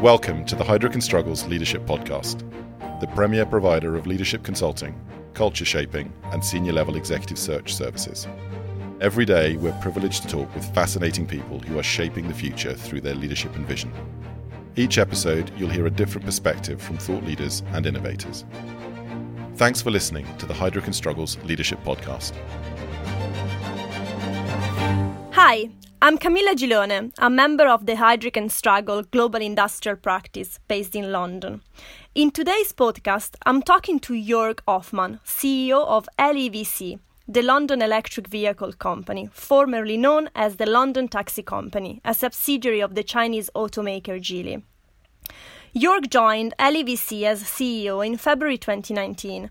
Welcome to the Heidrick Struggles Leadership Podcast, the premier provider of leadership consulting, culture shaping, and senior level executive search services. Every day, we're privileged to talk with fascinating people who are shaping the future through their leadership and vision. Each episode, you'll hear a different perspective from thought leaders and innovators. Thanks for listening to the Heidrick Struggles Leadership Podcast. Hi, I'm Camilla Gilone, a member of the Heidrick and Struggle Global Industrial Practice based in London. In today's podcast, I'm talking to Jörg Hofmann, CEO of LEVC, the London Electric Vehicle Company, formerly known as the London Taxi Company, a subsidiary of the Chinese automaker Geely. Jörg joined LEVC as CEO in February 2019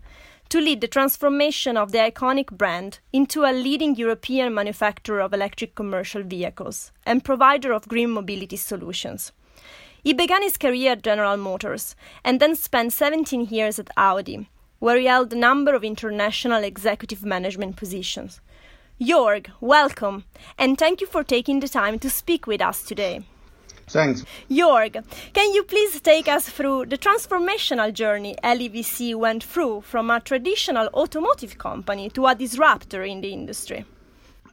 to lead the transformation of the iconic brand into a leading European manufacturer of electric commercial vehicles and provider of green mobility solutions. He began his career at General Motors and then spent 17 years at Audi, where he held a number of international executive management positions. Jörg, welcome, and thank you for taking the time to speak with us today. Thanks. Jörg, can you please take us through the transformational journey LEVC went through from a traditional automotive company to a disruptor in the industry?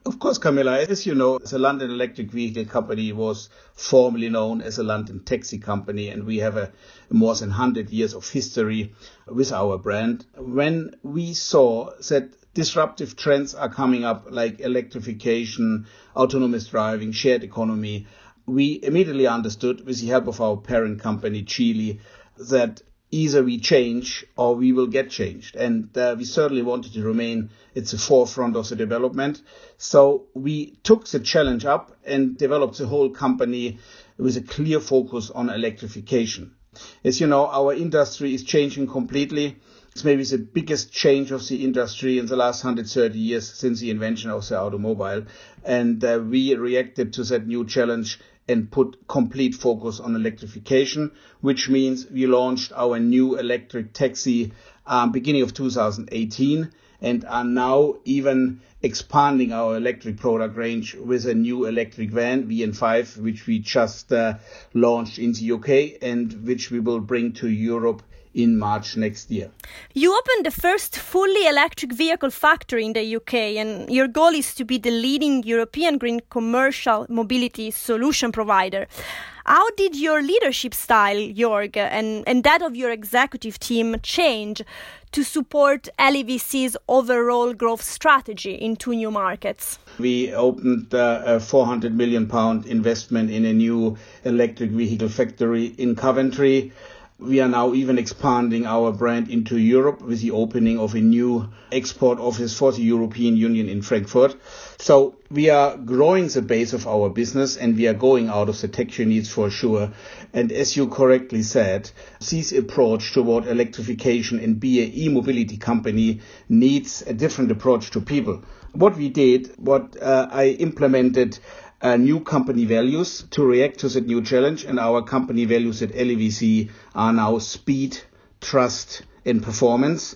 Of course, Camilla. As you know, the London Electric Vehicle Company was formerly known as a London Taxi Company, and we have a more than 100 years of history with our brand. When we saw that disruptive trends are coming up like electrification, autonomous driving, shared economy, we immediately understood with the help of our parent company, Geely, that either we change or we will get changed. And uh, we certainly wanted to remain at the forefront of the development. So we took the challenge up and developed the whole company with a clear focus on electrification. As you know, our industry is changing completely. It's maybe the biggest change of the industry in the last 130 years since the invention of the automobile. And uh, we reacted to that new challenge and put complete focus on electrification, which means we launched our new electric taxi um, beginning of 2018 and are now even expanding our electric product range with a new electric van, VN5, which we just uh, launched in the UK and which we will bring to Europe in March next year. You opened the first fully electric vehicle factory in the UK, and your goal is to be the leading European green commercial mobility solution provider. How did your leadership style, Jörg, and, and that of your executive team change to support LEVC's overall growth strategy in two new markets? We opened uh, a 400 million pound investment in a new electric vehicle factory in Coventry. We are now even expanding our brand into Europe with the opening of a new export office for the European Union in Frankfurt. So we are growing the base of our business and we are going out of the tech needs for sure. And as you correctly said, this approach toward electrification and be a e-mobility company needs a different approach to people. What we did, what uh, I implemented uh, new company values to react to the new challenge. And our company values at LEVC are now speed, trust, and performance.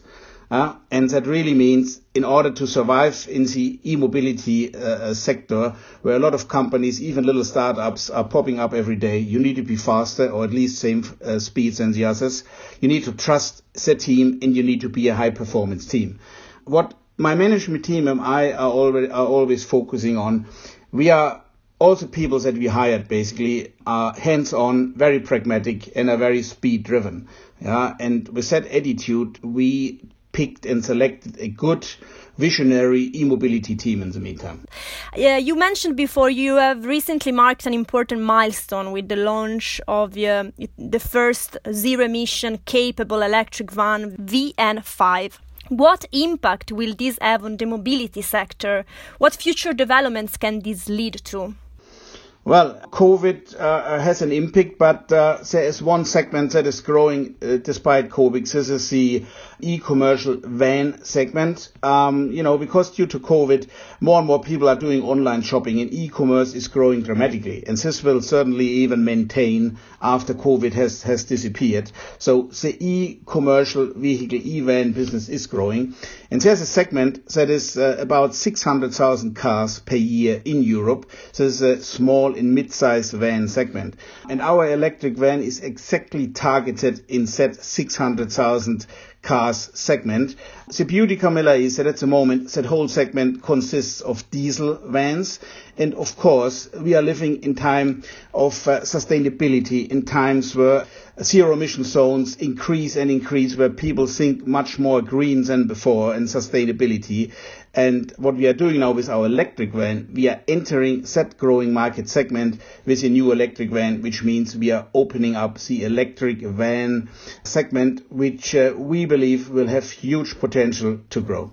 Uh, and that really means in order to survive in the e-mobility uh, sector, where a lot of companies, even little startups, are popping up every day, you need to be faster or at least same uh, speeds than the others. You need to trust the team and you need to be a high performance team. What my management team and I are already are always focusing on, we are all the people that we hired basically are hands-on, very pragmatic, and are very speed-driven. Yeah, and with that attitude, we picked and selected a good visionary e-mobility team in the meantime. Yeah, you mentioned before you have recently marked an important milestone with the launch of uh, the first zero-emission capable electric van VN5. What impact will this have on the mobility sector? What future developments can this lead to? Well, COVID uh, has an impact, but uh, there is one segment that is growing uh, despite COVID. This is the e-commercial van segment. Um, you know, because due to COVID, more and more people are doing online shopping and e-commerce is growing dramatically. And this will certainly even maintain after COVID has, has disappeared. So the e-commercial vehicle, e-van business is growing. And there's a segment that is uh, about 600,000 cars per year in Europe. So it's a small in mid-size van segment. And our electric van is exactly targeted in that 600,000 cars segment. The beauty, Camilla, is that at the moment that whole segment consists of diesel vans. And of course, we are living in time of uh, sustainability, in times where zero emission zones increase and increase, where people think much more green than before and sustainability. And what we are doing now with our electric van, we are entering that growing market segment with a new electric van, which means we are opening up the electric van segment, which uh, we believe will have huge potential to grow.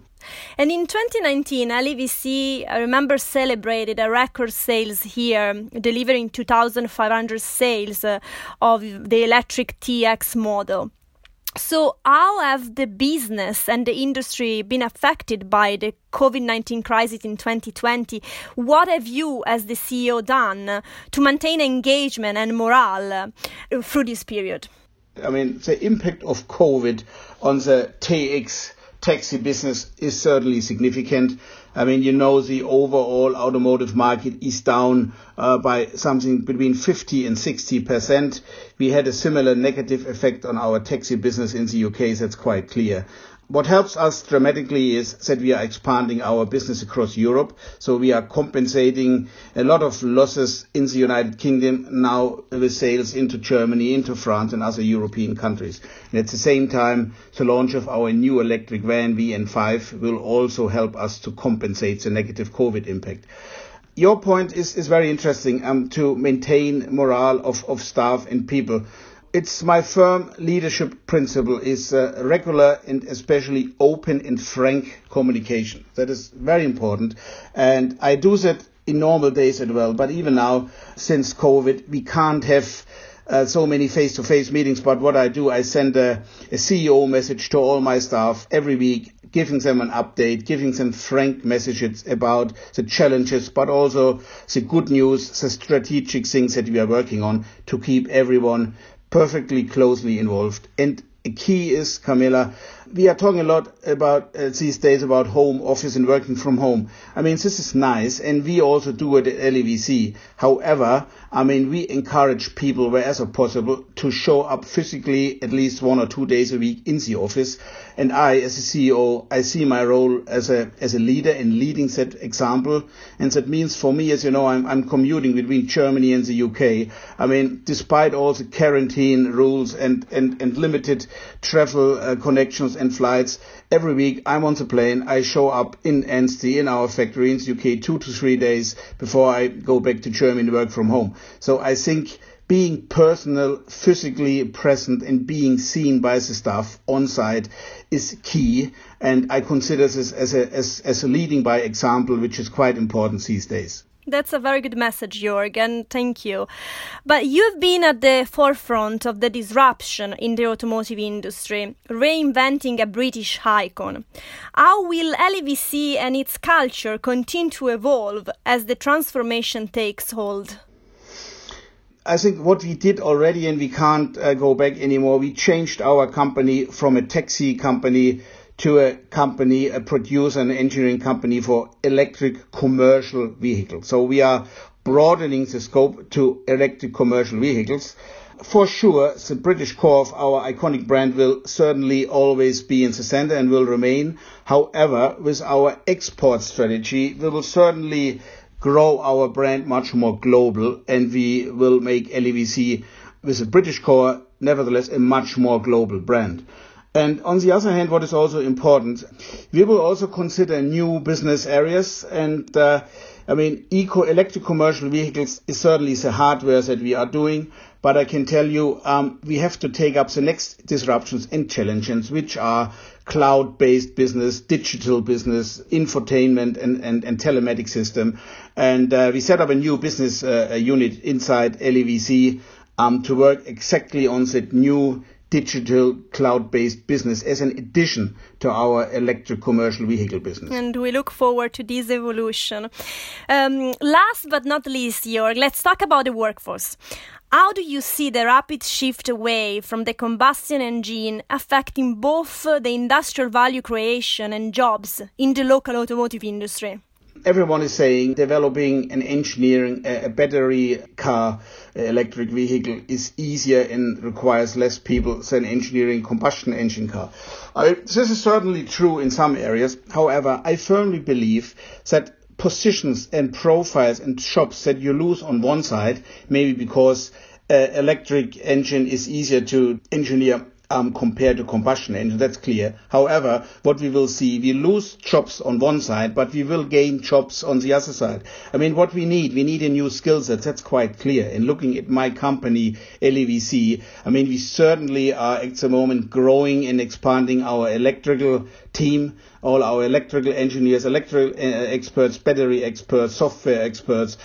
And in 2019, LEVC, I remember, celebrated a record sales here, delivering 2,500 sales uh, of the electric TX model. So, how have the business and the industry been affected by the COVID 19 crisis in 2020? What have you, as the CEO, done to maintain engagement and morale uh, through this period? I mean, the impact of COVID on the TX taxi business is certainly significant. I mean, you know, the overall automotive market is down uh, by something between 50 and 60 percent. We had a similar negative effect on our taxi business in the UK. That's quite clear. What helps us dramatically is that we are expanding our business across Europe. So we are compensating a lot of losses in the United Kingdom now with sales into Germany, into France and other European countries. And at the same time, the launch of our new electric van VN5 will also help us to compensate the negative COVID impact your point is, is very interesting um, to maintain morale of, of staff and people it's my firm leadership principle is uh, regular and especially open and frank communication. That is very important. And I do that in normal days as well. But even now, since COVID, we can't have uh, so many face-to-face meetings. But what I do, I send a, a CEO message to all my staff every week, giving them an update, giving them frank messages about the challenges, but also the good news, the strategic things that we are working on to keep everyone perfectly closely involved. And a key is, Camilla, we are talking a lot about uh, these days about home office and working from home. I mean, this is nice, and we also do it at LEVC. However, I mean, we encourage people wherever possible to show up physically at least one or two days a week in the office. And I, as a CEO, I see my role as a as a leader in leading that example. And that means for me, as you know, I'm I'm commuting between Germany and the UK. I mean, despite all the quarantine rules and and and limited travel uh, connections and flights. Every week I'm on the plane. I show up in Ansty in our factory in the UK two to three days before I go back to Germany to work from home. So I think being personal, physically present and being seen by the staff on site is key. And I consider this as a, as, as a leading by example, which is quite important these days. That's a very good message, Jorgen. Thank you. But you've been at the forefront of the disruption in the automotive industry, reinventing a British icon. How will LEVC and its culture continue to evolve as the transformation takes hold? I think what we did already, and we can't uh, go back anymore, we changed our company from a taxi company to a company, a producer and engineering company for electric commercial vehicles. So we are broadening the scope to electric commercial vehicles. For sure, the British core of our iconic brand will certainly always be in the center and will remain. However, with our export strategy, we will certainly grow our brand much more global and we will make LEVC with a British core, nevertheless, a much more global brand. And on the other hand, what is also important, we will also consider new business areas. And uh, I mean, eco electric commercial vehicles is certainly the hardware that we are doing. But I can tell you, um, we have to take up the next disruptions and challenges, which are cloud-based business, digital business, infotainment, and, and, and telematic system. And uh, we set up a new business uh, unit inside LEVC um, to work exactly on that new digital cloud-based business as an addition to our electric commercial vehicle business. And we look forward to this evolution. Um, last but not least, Jörg, let's talk about the workforce. How do you see the rapid shift away from the combustion engine affecting both the industrial value creation and jobs in the local automotive industry? Everyone is saying developing and engineering a battery car electric vehicle is easier and requires less people than engineering combustion engine car. I, this is certainly true in some areas. However, I firmly believe that positions and profiles and shops that you lose on one side, maybe because uh, electric engine is easier to engineer um, compared to combustion engine. That's clear. However, what we will see, we lose jobs on one side, but we will gain jobs on the other side. I mean, what we need, we need a new skill set. That's quite clear. And looking at my company, LEVC, I mean, we certainly are at the moment growing and expanding our electrical team, all our electrical engineers, electrical uh, experts, battery experts, software experts.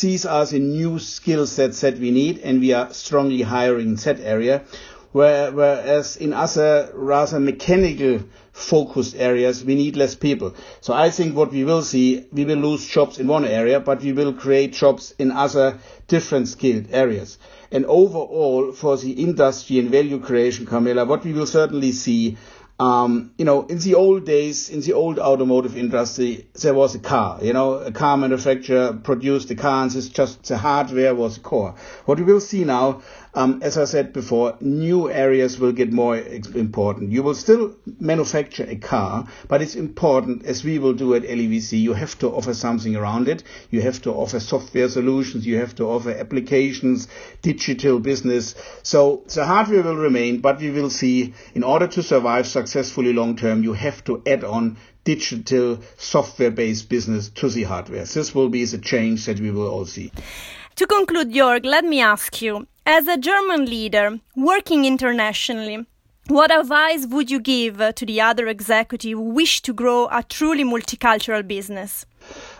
These are the new skill sets that we need, and we are strongly hiring in that area whereas in other rather mechanical focused areas, we need less people. So I think what we will see, we will lose jobs in one area, but we will create jobs in other different skilled areas. And overall, for the industry and value creation, Camilla, what we will certainly see um, you know, in the old days, in the old automotive industry, there was a car. You know, a car manufacturer produced the car, and it's just the hardware was the core. What we will see now, um, as I said before, new areas will get more important. You will still manufacture a car, but it's important, as we will do at LEVC, you have to offer something around it. You have to offer software solutions. You have to offer applications, digital business. So the hardware will remain, but we will see, in order to survive successfully long term, you have to add on digital software-based business to the hardware. This will be the change that we will all see. To conclude, Jörg, let me ask you, as a German leader working internationally, what advice would you give to the other executive who wish to grow a truly multicultural business?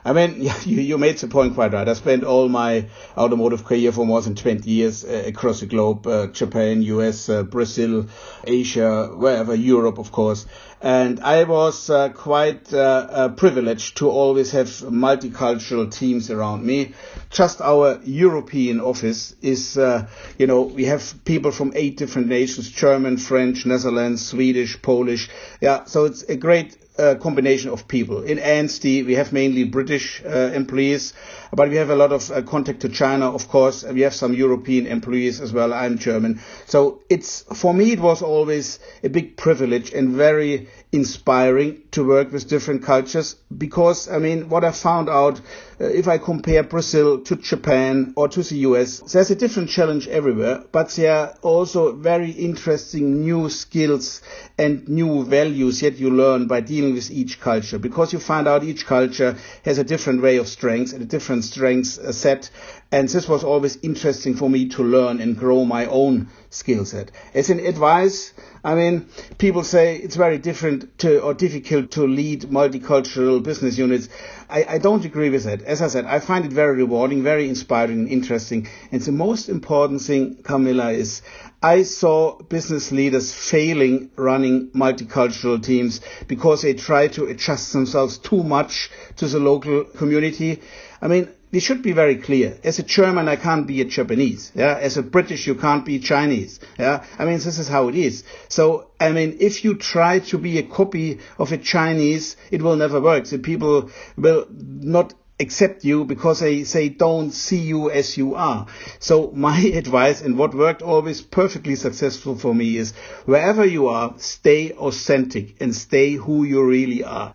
I mean, you, you made the point quite right. I spent all my automotive career for more than 20 years uh, across the globe, uh, Japan, US, uh, Brazil, Asia, wherever, Europe, of course. And I was uh, quite uh, uh, privileged to always have multicultural teams around me. Just our European office is, you know, we have people from eight different nations, German, French, Netherlands, Swedish, Polish. Yeah, so it's a great uh, combination of people. In Ansty, we have mainly British uh, employees, but we have a lot of uh, contact to China, of course. We have some European employees as well. I'm German. So it's, for me, it was always a big privilege and very inspiring to work with different cultures because, I mean, what I found out, uh, if I compare Brazil to Japan or to the US, there's a different challenge everywhere, but there are also very interesting new skills and new values yet you learn by dealing with each culture because you find out each culture has a different way of strengths and a different strengths uh, set and this was always interesting for me to learn and grow my own skill set. As an advice, I mean, people say it's very different to or difficult to lead multicultural business units. I, I don't agree with that. As I said, I find it very rewarding, very inspiring and interesting. And the most important thing, Camilla, is I saw business leaders failing running multicultural teams because they try to adjust themselves too much to the local community. I mean, we should be very clear. As a German, I can't be a Japanese. Yeah. As a British, you can't be Chinese. Yeah. I mean, this is how it is. So, I mean, if you try to be a copy of a Chinese, it will never work. The people will not accept you because they, they don't see you as you are. So my advice and what worked always perfectly successful for me is wherever you are, stay authentic and stay who you really are.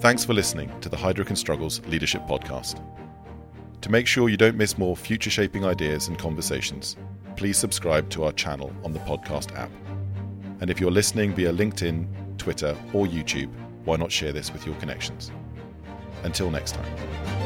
Thanks for listening to the Heidrick Struggles Leadership Podcast. To make sure you don't miss more future shaping ideas and conversations, please subscribe to our channel on the podcast app. And if you're listening via LinkedIn, Twitter, or YouTube, why not share this with your connections? Until next time.